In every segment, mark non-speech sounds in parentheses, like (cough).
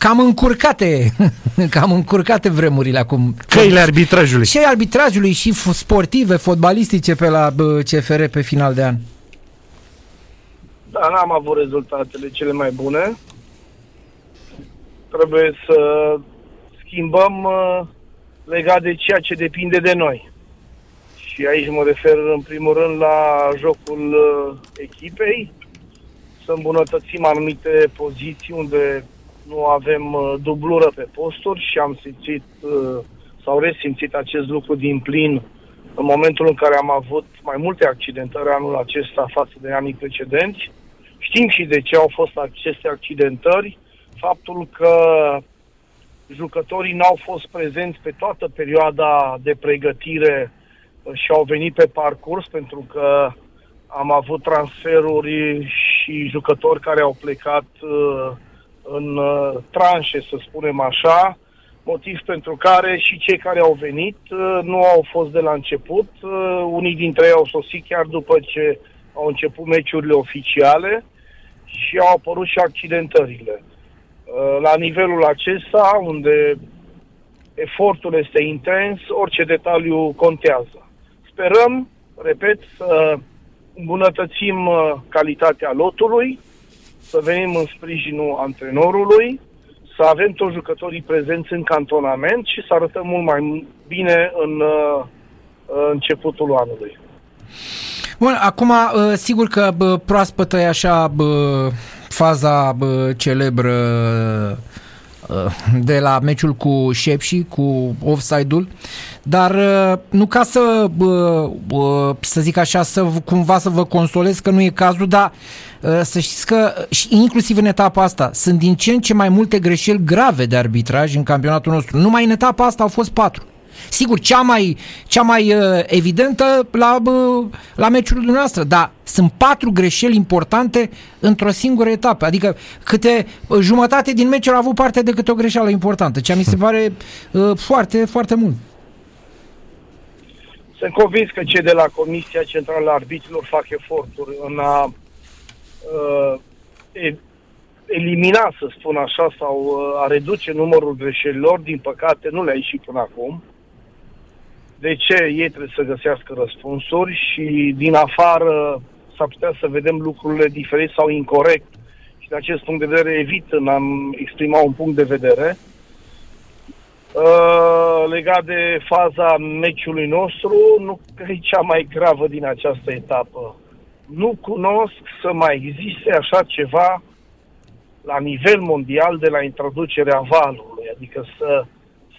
cam încurcate, (laughs) cam încurcate vremurile acum. Căile arbitrajului. Și arbitrajului și sportive, fotbalistice pe la CFR pe final de an. Da, n-am avut rezultatele cele mai bune. Trebuie să schimbăm uh, legat de ceea ce depinde de noi. Și aici mă refer în primul rând la jocul uh, echipei, să îmbunătățim anumite poziții unde nu avem uh, dublură pe posturi și am simțit uh, sau resimțit acest lucru din plin în momentul în care am avut mai multe accidentări anul acesta față de anii precedenți. Știm și de ce au fost aceste accidentări, faptul că jucătorii n-au fost prezenți pe toată perioada de pregătire uh, și au venit pe parcurs pentru că am avut transferuri și jucători care au plecat uh, în uh, tranșe, să spunem așa, motiv pentru care și cei care au venit uh, nu au fost de la început. Uh, unii dintre ei au sosit chiar după ce au început meciurile oficiale și au apărut și accidentările. Uh, la nivelul acesta, unde efortul este intens, orice detaliu contează. Sperăm, repet, să îmbunătățim uh, calitatea lotului, să venim în sprijinul antrenorului, să avem toți jucătorii prezenți în cantonament și să arătăm mult mai bine în uh, începutul anului. Bun, acum, sigur că proaspătă e așa faza celebră uh, de la meciul cu Șepși, cu offside-ul, dar uh, nu ca să, uh, să zic așa, să cumva să vă consolez că nu e cazul, dar să știți că inclusiv în etapa asta sunt din ce în ce mai multe greșeli grave de arbitraj în campionatul nostru. Numai în etapa asta au fost patru. Sigur, cea mai, cea mai uh, evidentă la, uh, la meciul dumneavoastră, dar sunt patru greșeli importante într-o singură etapă. Adică câte uh, jumătate din meciuri au avut parte de câte o greșeală importantă, ceea mi se (laughs) pare uh, foarte, foarte mult. Sunt convins că cei de la Comisia Centrală a Arbitrilor fac eforturi în a uh, elimina, să spun așa, sau uh, a reduce numărul greșelilor. Din păcate, nu le-a ieșit până acum de ce ei trebuie să găsească răspunsuri și din afară s-ar putea să vedem lucrurile diferit sau incorrect. Și de acest punct de vedere evit în am exprima un punct de vedere. Uh, legat de faza meciului nostru, nu că e cea mai gravă din această etapă. Nu cunosc să mai existe așa ceva la nivel mondial de la introducerea valului, adică să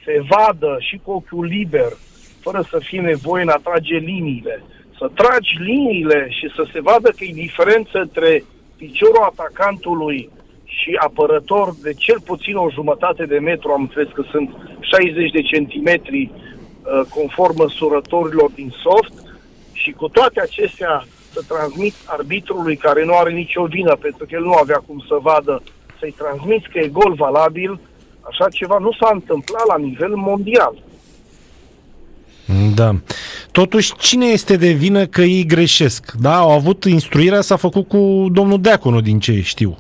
se vadă și cu ochiul liber fără să fie nevoie în a trage liniile. Să tragi liniile și să se vadă că e diferență între piciorul atacantului și apărător de cel puțin o jumătate de metru, am înțeles că sunt 60 de centimetri uh, conform măsurătorilor din soft și cu toate acestea să transmit arbitrului care nu are nicio vină pentru că el nu avea cum să vadă să-i transmit că e gol valabil, așa ceva nu s-a întâmplat la nivel mondial. Da. Totuși, cine este de vină că ei greșesc? Da, au avut instruirea, s-a făcut cu domnul Deaconu, din ce știu.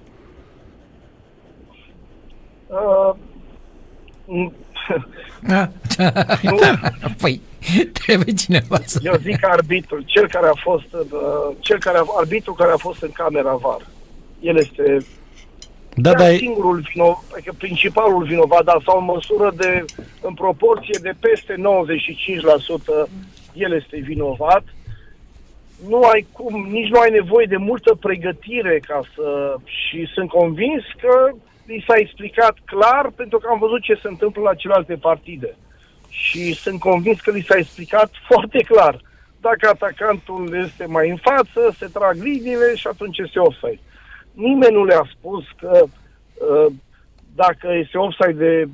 Uh, (laughs) păi, trebuie cineva să... Eu zic arbitrul, cel care a fost, uh, cel care a, arbitru care a fost în camera VAR. El este da, da, singurul vinovat, adică principalul vinovat, dar sau în măsură de, în proporție de peste 95%, el este vinovat. Nu ai cum, nici nu ai nevoie de multă pregătire ca să... Și sunt convins că li s-a explicat clar pentru că am văzut ce se întâmplă la celelalte partide. Și sunt convins că li s-a explicat (laughs) foarte clar. Dacă atacantul este mai în față, se trag liniile și atunci este offside nimeni nu le-a spus că uh, dacă este offside de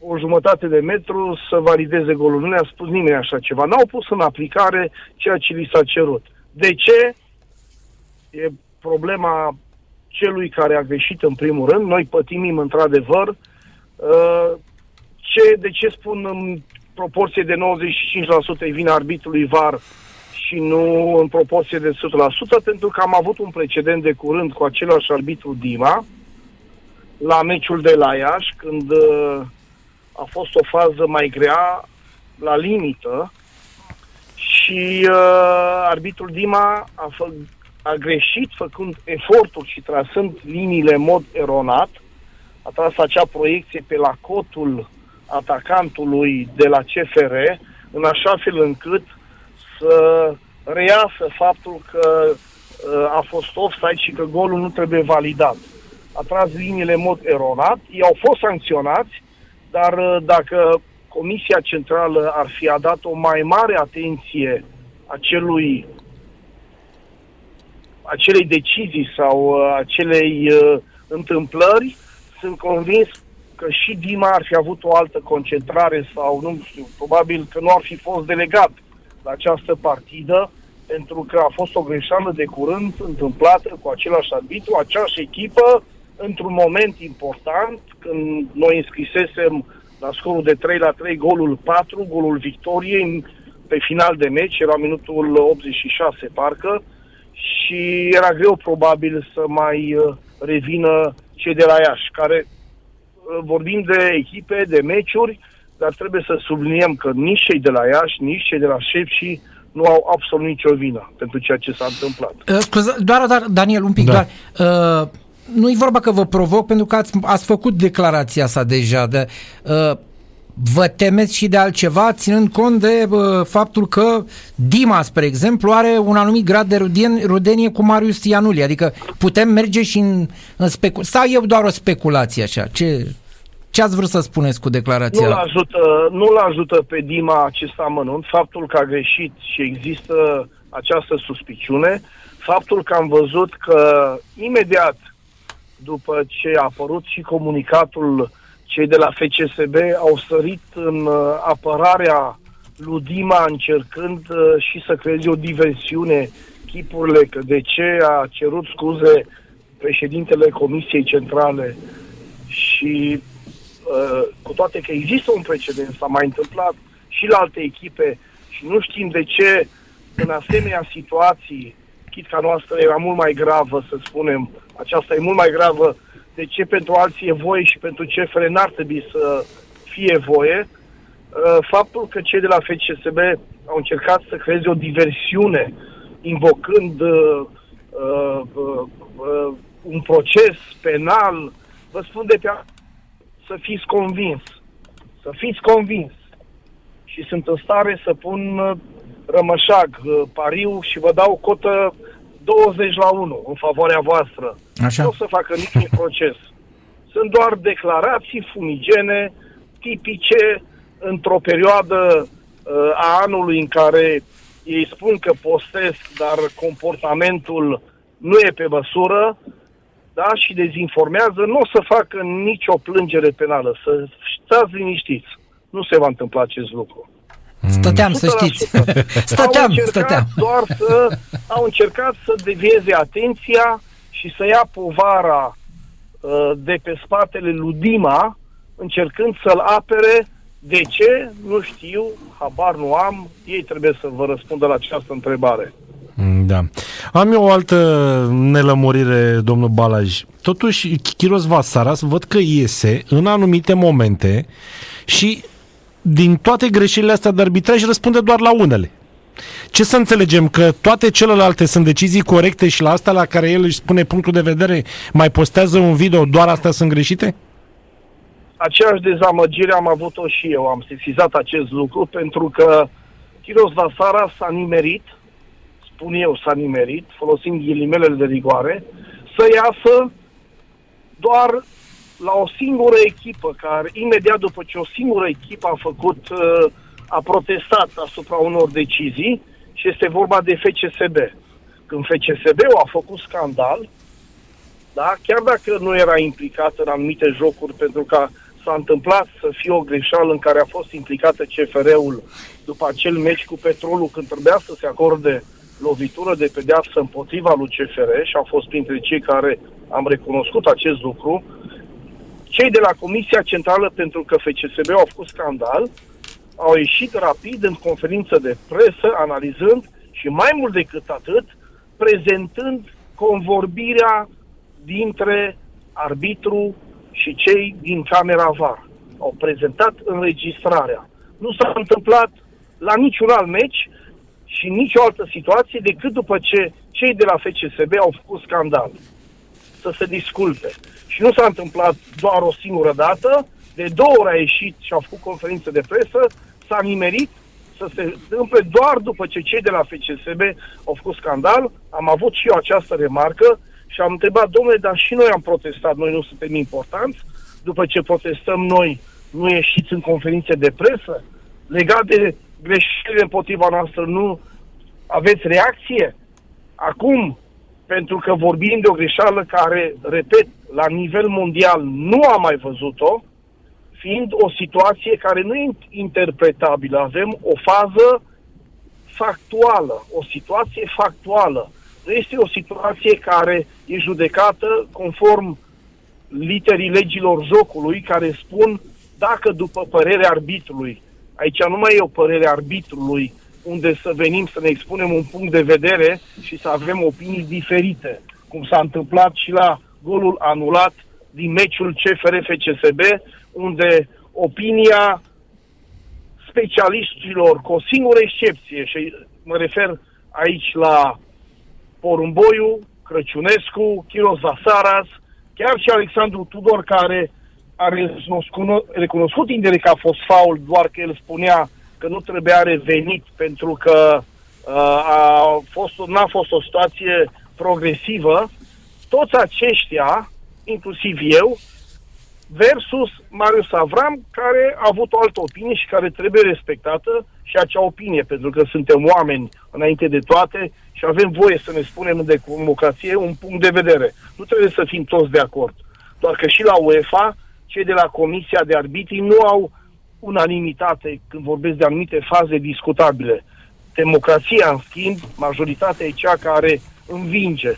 o jumătate de metru să valideze golul. Nu le-a spus nimeni așa ceva. N-au pus în aplicare ceea ce li s-a cerut. De ce? E problema celui care a greșit în primul rând. Noi pătimim într-adevăr. Uh, ce, de ce spun în proporție de 95% e vina arbitrului VAR și nu în proporție de 100%, pentru că am avut un precedent de curând cu același arbitru Dima, la meciul de la Iași, când uh, a fost o fază mai grea, la limită, și uh, arbitrul Dima a, fă, a greșit făcând eforturi și trasând liniile în mod eronat, a tras acea proiecție pe la cotul atacantului de la CFR, în așa fel încât să reiasă faptul că uh, a fost offside și că golul nu trebuie validat. A tras liniile în mod eronat, ei au fost sancționați, dar uh, dacă Comisia Centrală ar fi adat o mai mare atenție acelui acelei decizii sau uh, acelei uh, întâmplări, sunt convins că și Dima ar fi avut o altă concentrare sau, nu știu, probabil că nu ar fi fost delegat la această partidă, pentru că a fost o greșeală de curând întâmplată cu același arbitru, aceeași echipă, într-un moment important, când noi înscrisesem la scorul de 3 la 3 golul 4, golul victoriei pe final de meci, era minutul 86 parcă, și era greu probabil să mai uh, revină cei de la Iași, care uh, vorbim de echipe, de meciuri, dar trebuie să subliniem că nici cei de la Iași, nici cei de la Șepși nu au absolut nicio vină pentru ceea ce s-a întâmplat. Uh, scuze, doar, doar, Daniel, un pic, da. doar. Uh, nu e vorba că vă provoc, pentru că ați, ați făcut declarația asta deja. De, uh, vă temeți și de altceva, ținând cont de uh, faptul că Dima, spre exemplu, are un anumit grad de rudien, rudenie cu Marius Ianuli, adică putem merge și în, în specul... Sau e doar o speculație așa? Ce, ce ați vrut să spuneți cu declarația? Nu-l ajută, nu-l ajută pe Dima acest amănunt, faptul că a greșit și există această suspiciune, faptul că am văzut că imediat după ce a apărut și comunicatul cei de la FCSB au sărit în uh, apărarea lui Dima încercând uh, și să creeze o diversiune chipurile că de ce a cerut scuze președintele Comisiei Centrale și uh, cu toate că există un precedent, s-a mai întâmplat și la alte echipe și nu știm de ce în asemenea situații, chit ca noastră era mult mai gravă, să spunem, aceasta e mult mai gravă de ce pentru alții e voie și pentru CFR n-ar trebui să fie voie, uh, faptul că cei de la FCSB au încercat să creeze o diversiune invocând uh, uh, uh, un proces penal, vă spun de pe să fiți convins. Să fiți convins. Și sunt în stare să pun uh, rămășag, uh, pariu și vă dau cotă 20 la 1 în favoarea voastră. Așa. Nu o să facă niciun (laughs) proces. Sunt doar declarații fumigene, tipice, într-o perioadă uh, a anului în care ei spun că postesc, dar comportamentul nu e pe măsură, da, și dezinformează, nu o să facă nicio plângere penală. Să stați liniștiți. Nu se va întâmpla acest lucru. Stăteam, să știți. (laughs) stăteam, au stăteam. doar să, au încercat să devieze atenția și să ia povara uh, de pe spatele lui Dima, încercând să-l apere. De ce? Nu știu, habar nu am. Ei trebuie să vă răspundă la această întrebare. Mm, da. Am eu o altă nelămurire, domnul Balaj. Totuși, Chiros Vasaras văd că iese în anumite momente și din toate greșelile astea de arbitraj răspunde doar la unele. Ce să înțelegem? Că toate celelalte sunt decizii corecte și la asta la care el își spune punctul de vedere mai postează un video, doar astea sunt greșite? Aceeași dezamăgire am avut-o și eu. Am sesizat acest lucru pentru că Chiros Vasara s-a nimerit, spun eu s-a nimerit, folosind ghilimelele de rigoare, să iasă doar la o singură echipă, care imediat după ce o singură echipă a făcut, uh, a protestat asupra unor decizii și este vorba de FCSB. Când FCSB-ul a făcut scandal, da, chiar dacă nu era implicat în anumite jocuri, pentru că s-a întâmplat să fie o greșeală în care a fost implicată CFR-ul după acel meci cu Petrolul, când trebuia să se acorde lovitură de pedeapsă împotriva lui CFR și a fost printre cei care am recunoscut acest lucru, cei de la Comisia Centrală pentru că FCSB au făcut scandal, au ieșit rapid în conferință de presă, analizând și mai mult decât atât, prezentând convorbirea dintre arbitru și cei din camera VAR au prezentat înregistrarea. Nu s-a întâmplat la niciun alt meci și nicio altă situație decât după ce cei de la FCSB au făcut scandal. Să se disculpe. Și nu s-a întâmplat doar o singură dată, de două ori a ieșit și a făcut conferință de presă, s-a nimerit să se întâmple doar după ce cei de la FCSB au făcut scandal. Am avut și eu această remarcă și am întrebat, domnule, dar și noi am protestat, noi nu suntem importanți? După ce protestăm noi, nu ieșiți în conferințe de presă? Legat de greșelile împotriva noastră, nu aveți reacție? Acum, pentru că vorbim de o greșeală care, repet, la nivel mondial nu am mai văzut-o, fiind o situație care nu e interpretabilă. Avem o fază factuală, o situație factuală. Nu este o situație care e judecată conform literii legilor jocului care spun dacă după părerea arbitrului, aici nu mai e o părere arbitrului unde să venim să ne expunem un punct de vedere și să avem opinii diferite, cum s-a întâmplat și la golul anulat din meciul CFR-FCSB, unde opinia specialiștilor, cu o singură excepție, și mă refer aici la Porumboiu, Crăciunescu, Chiros Vasaras, chiar și Alexandru Tudor, care a recunoscut indirect că a fost faul, doar că el spunea că nu trebuia revenit pentru că uh, a fost, n-a fost o situație progresivă, toți aceștia, inclusiv eu, versus Marius Avram, care a avut o altă opinie și care trebuie respectată și acea opinie, pentru că suntem oameni înainte de toate și avem voie să ne spunem în democrație un punct de vedere. Nu trebuie să fim toți de acord. Doar că și la UEFA, cei de la Comisia de Arbitrii nu au unanimitate când vorbesc de anumite faze discutabile. Democrația, în schimb, majoritatea e cea care învinge.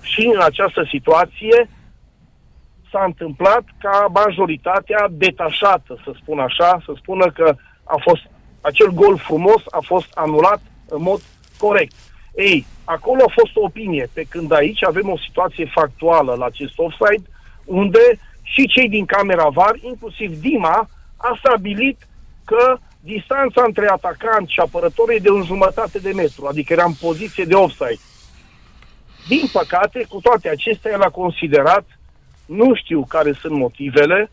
Și în această situație, s-a întâmplat ca majoritatea detașată, să spun așa, să spună că a fost acel gol frumos a fost anulat în mod corect. Ei, acolo a fost o opinie, pe când aici avem o situație factuală la acest offside, unde și cei din camera VAR, inclusiv Dima, a stabilit că distanța între atacant și apărător e de un jumătate de metru, adică era în poziție de offside. Din păcate, cu toate acestea, el a considerat nu știu care sunt motivele,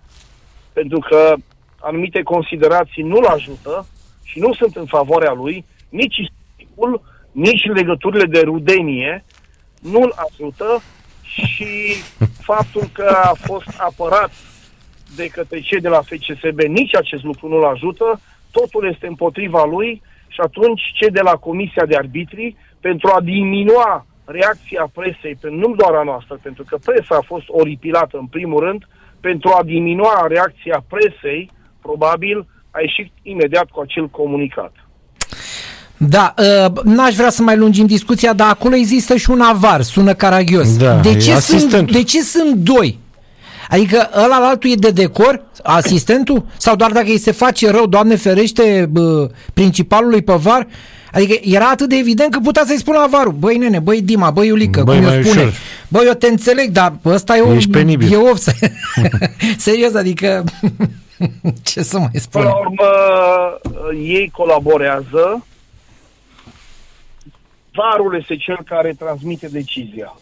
pentru că anumite considerații nu-l ajută și nu sunt în favoarea lui, nici istoricul, nici legăturile de rudenie nu-l ajută și faptul că a fost apărat de către cei de la FCSB, nici acest lucru nu-l ajută, totul este împotriva lui și atunci cei de la Comisia de Arbitri, pentru a diminua reacția presei, nu doar a noastră, pentru că presa a fost oripilată în primul rând, pentru a diminua reacția presei, probabil a ieșit imediat cu acel comunicat. Da, uh, n-aș vrea să mai lungim discuția, dar acolo există și un avar, sună caragios. Da, de, ce sunt, de ce sunt doi? Adică ăla la altul e de decor, asistentul? Sau doar dacă îi se face rău, Doamne ferește, bă, principalului pe var, Adică era atât de evident că putea să-i spună avarul, băi nene, băi Dima, băi Iulică, băi, cum eu spune. Ușor. Băi, eu te înțeleg, dar ăsta e, o, e off. (laughs) Serios, adică (laughs) ce să mai spun? Până la urmă, ei colaborează, varul este cel care transmite decizia.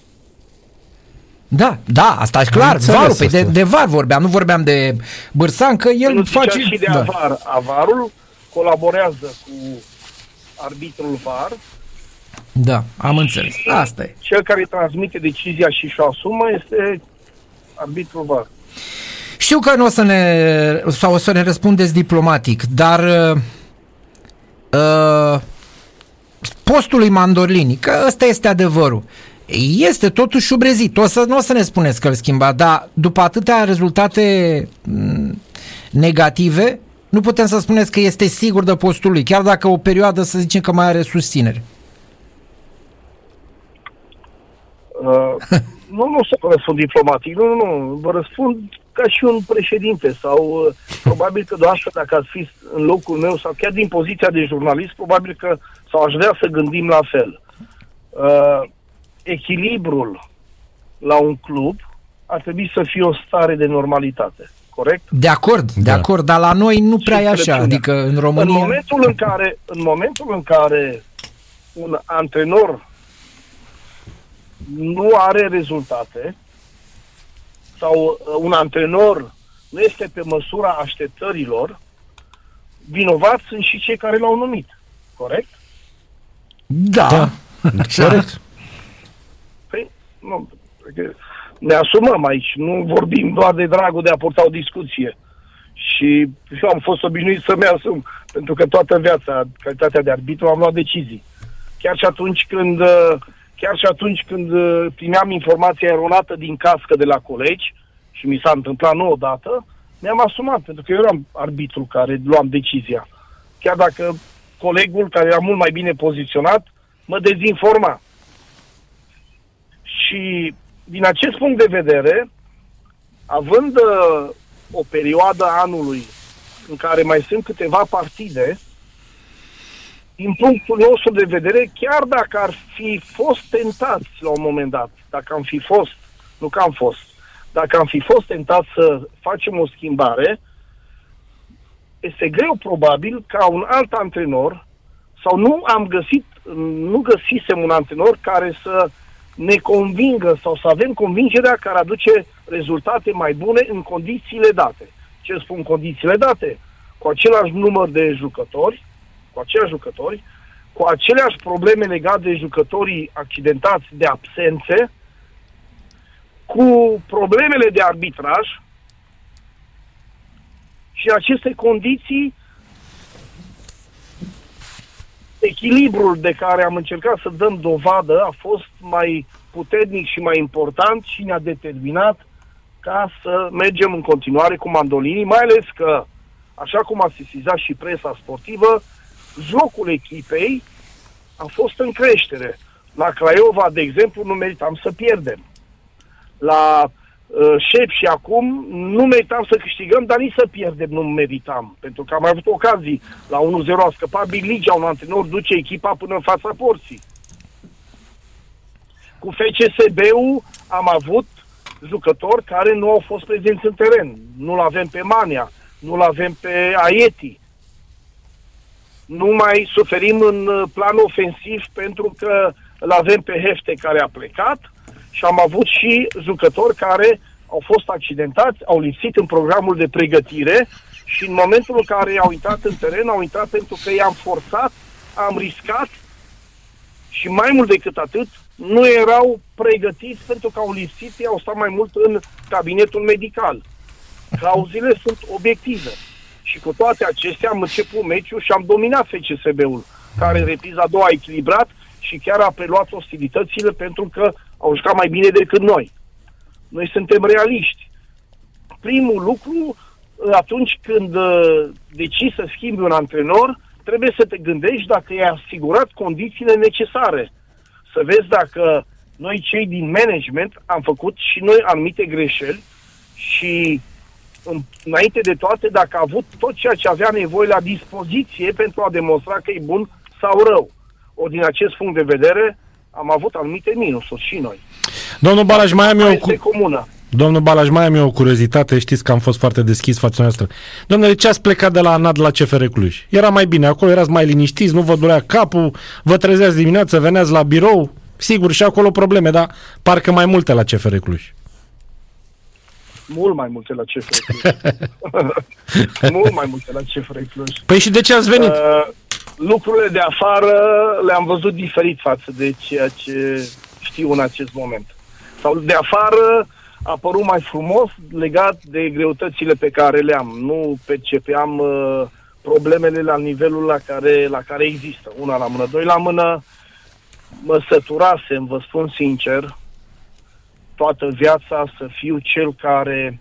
Da, da, asta e clar, varul, pe de, de var vorbeam, nu vorbeam de Bârsan, că el nu face... și de da. avar. Avarul colaborează cu arbitrul VAR. Da, am înțeles. Asta e. Cel care transmite decizia și și asumă este arbitrul VAR. Știu că nu o să ne, sau o să ne răspundeți diplomatic, dar uh, uh, postul lui Mandorlini, că ăsta este adevărul, este totuși șubrezit. O să, nu o să ne spuneți că îl schimba, dar după atâtea rezultate mm, negative, nu putem să spuneți că este sigur de postul lui, chiar dacă o perioadă să zicem că mai are susținere. Uh, (laughs) nu, nu să răspund diplomatic, nu, nu, nu, vă răspund ca și un președinte sau uh, probabil că doar dacă ați fi în locul meu sau chiar din poziția de jurnalist, probabil că sau aș vrea să gândim la fel. Uh, echilibrul la un club ar trebui să fie o stare de normalitate. Corect? De acord, de Da. acord, dar la noi nu prea e așa, înțelepciunea. adică în În România... momentul în care, în momentul în care un antrenor nu are rezultate sau uh, un antrenor nu este pe măsura așteptărilor, vinovați sunt și cei care l-au numit. Corect? Da, Da. Corect. Păi, nu, că ne asumăm aici, nu vorbim doar de dragul de a purta o discuție. Și eu am fost obișnuit să-mi asum, pentru că toată viața, calitatea de arbitru, am luat decizii. Chiar și atunci când, uh, chiar și atunci când uh, primeam informația eronată din cască de la colegi, și mi s-a întâmplat nu odată, mi-am asumat, pentru că eu eram arbitru care luam decizia. Chiar dacă colegul care era mult mai bine poziționat mă dezinforma. Și din acest punct de vedere, având uh, o perioadă a anului în care mai sunt câteva partide, din punctul nostru de vedere, chiar dacă ar fi fost tentați la un moment dat, dacă am fi fost, nu că am fost, dacă am fi fost tentați să facem o schimbare, este greu probabil ca un alt antrenor sau nu am găsit, nu găsisem un antrenor care să ne convingă sau să avem convingerea care aduce rezultate mai bune în condițiile date. Ce spun condițiile date? Cu același număr de jucători, cu aceiași jucători, cu aceleași probleme legate de jucătorii accidentați de absențe, cu problemele de arbitraj și în aceste condiții echilibrul de care am încercat să dăm dovadă a fost mai puternic și mai important și ne-a determinat ca să mergem în continuare cu mandolinii, mai ales că, așa cum a sesizat și presa sportivă, jocul echipei a fost în creștere. La Craiova, de exemplu, nu meritam să pierdem. La uh, șep și acum nu meritam să câștigăm, dar nici să pierdem nu meritam. Pentru că am avut ocazii. La 1-0 a scăpat Big Ligea, un antrenor duce echipa până în fața porții. Cu FCSB-ul am avut jucători care nu au fost prezenți în teren. Nu-l avem pe Mania, nu-l avem pe Aieti. Nu mai suferim în uh, plan ofensiv pentru că îl avem pe Hefte care a plecat și am avut și jucători care au fost accidentați, au lipsit în programul de pregătire și în momentul în care au intrat în teren, au intrat pentru că i-am forțat, am riscat și mai mult decât atât, nu erau pregătiți pentru că au lipsit, ei au stat mai mult în cabinetul medical. Cauzile sunt obiective. Și cu toate acestea am început meciul și am dominat FCSB-ul, care în repriza a doua a echilibrat și chiar a preluat ostilitățile pentru că au jucat mai bine decât noi. Noi suntem realiști. Primul lucru, atunci când uh, decizi să schimbi un antrenor, trebuie să te gândești dacă i-ai asigurat condițiile necesare. Să vezi dacă noi cei din management am făcut și noi anumite greșeli și în- înainte de toate dacă a avut tot ceea ce avea nevoie la dispoziție pentru a demonstra că e bun sau rău. O din acest punct de vedere am avut anumite minusuri și noi. Domnul Balaj, mai am eu... Este Cu... comună. Domnul Balaj, mai am eu o curiozitate, știți că am fost foarte deschis față noastră. Domnule, de ce ați plecat de la ANAD la CFR Cluj? Era mai bine acolo, erați mai liniștiți, nu vă durea capul, vă trezeați dimineața, veneați la birou, sigur și acolo probleme, dar parcă mai multe la CFR Cluj. Mult mai multe la CFR Cluj. (laughs) Mult mai multe la CFR Cluj. Păi și de ce ați venit? Uh, lucrurile de afară le-am văzut diferit față de ceea ce știu în acest moment. Sau de afară a părut mai frumos legat de greutățile pe care le am. Nu percepeam uh, problemele la nivelul la care, la care există. Una la mână, doi la mână. Mă săturasem, vă spun sincer, toată viața să fiu cel care,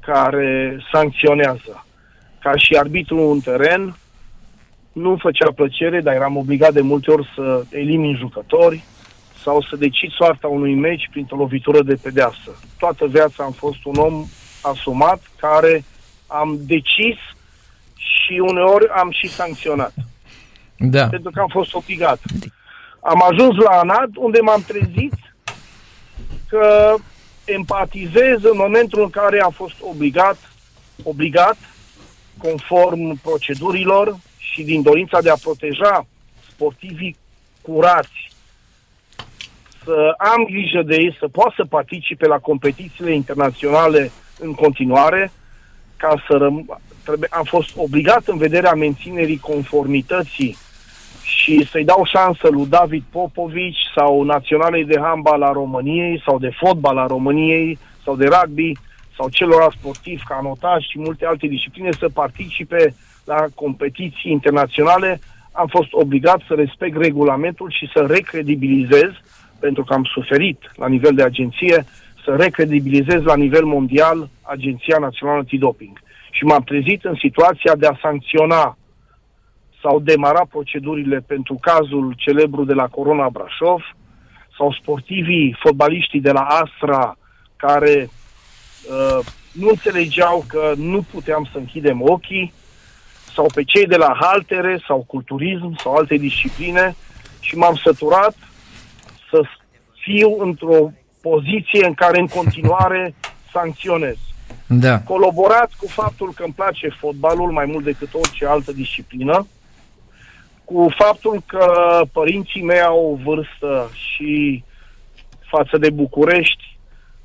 care sancționează. Ca și arbitru în teren, nu-mi făcea plăcere, dar eram obligat de multe ori să elimin jucători sau să decid soarta unui meci printr-o lovitură de pedeapsă. Toată viața am fost un om asumat care am decis și uneori am și sancționat Da. pentru că am fost obligat. Am ajuns la ANAD, unde m-am trezit că empatizez în momentul în care am fost obligat, obligat, conform procedurilor și din dorința de a proteja sportivii curați, să am grijă de ei, să poată să participe la competițiile internaționale în continuare, ca să răm- trebuie, am fost obligat în vederea menținerii conformității și să-i dau șansă lui David Popovici sau naționalei de handbal a României sau de fotbal a României sau de rugby sau celor sportivi, canotaj și multe alte discipline să participe la competiții internaționale, am fost obligat să respect regulamentul și să recredibilizez, pentru că am suferit la nivel de agenție, să recredibilizez la nivel mondial Agenția Națională Antidoping. Și m-am trezit în situația de a sancționa sau demara procedurile pentru cazul celebru de la Corona Brașov sau sportivii, fotbaliștii de la Astra care uh, nu înțelegeau că nu puteam să închidem ochii sau pe cei de la haltere sau culturism sau alte discipline și m-am săturat să fiu într-o poziție în care în continuare (laughs) sancționez. Da. Colaborat cu faptul că îmi place fotbalul mai mult decât orice altă disciplină, cu faptul că părinții mei au o vârstă și față de București,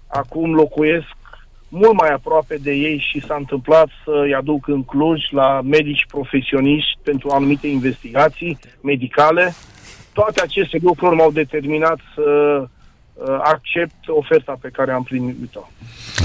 acum locuiesc mult mai aproape de ei și s-a întâmplat să-i aduc în Cluj la medici profesioniști pentru anumite investigații medicale. Toate aceste lucruri m-au determinat să uh, accept oferta pe care am primit-o.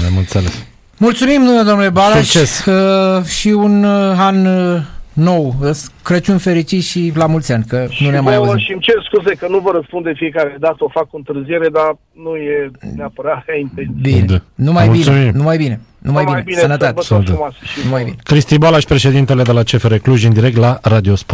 Am înțeles. Mulțumim, domnule Balaș, Succes! uh, și un uh, an uh, nou, uh, Crăciun fericit și la mulți ani, că și nu ne mai vouă auzim. Și îmi cer scuze că nu vă răspund de fiecare dată, o fac cu întârziere, dar nu e neapărat aia intenție. Bine, Da. numai bine, Mulțumim. numai bine, numai bine, sănătate, sărbători frumoase și numai vouă. bine. Cristi Balaș, președintele de la CFR Cluj, în direct la Radio Sport.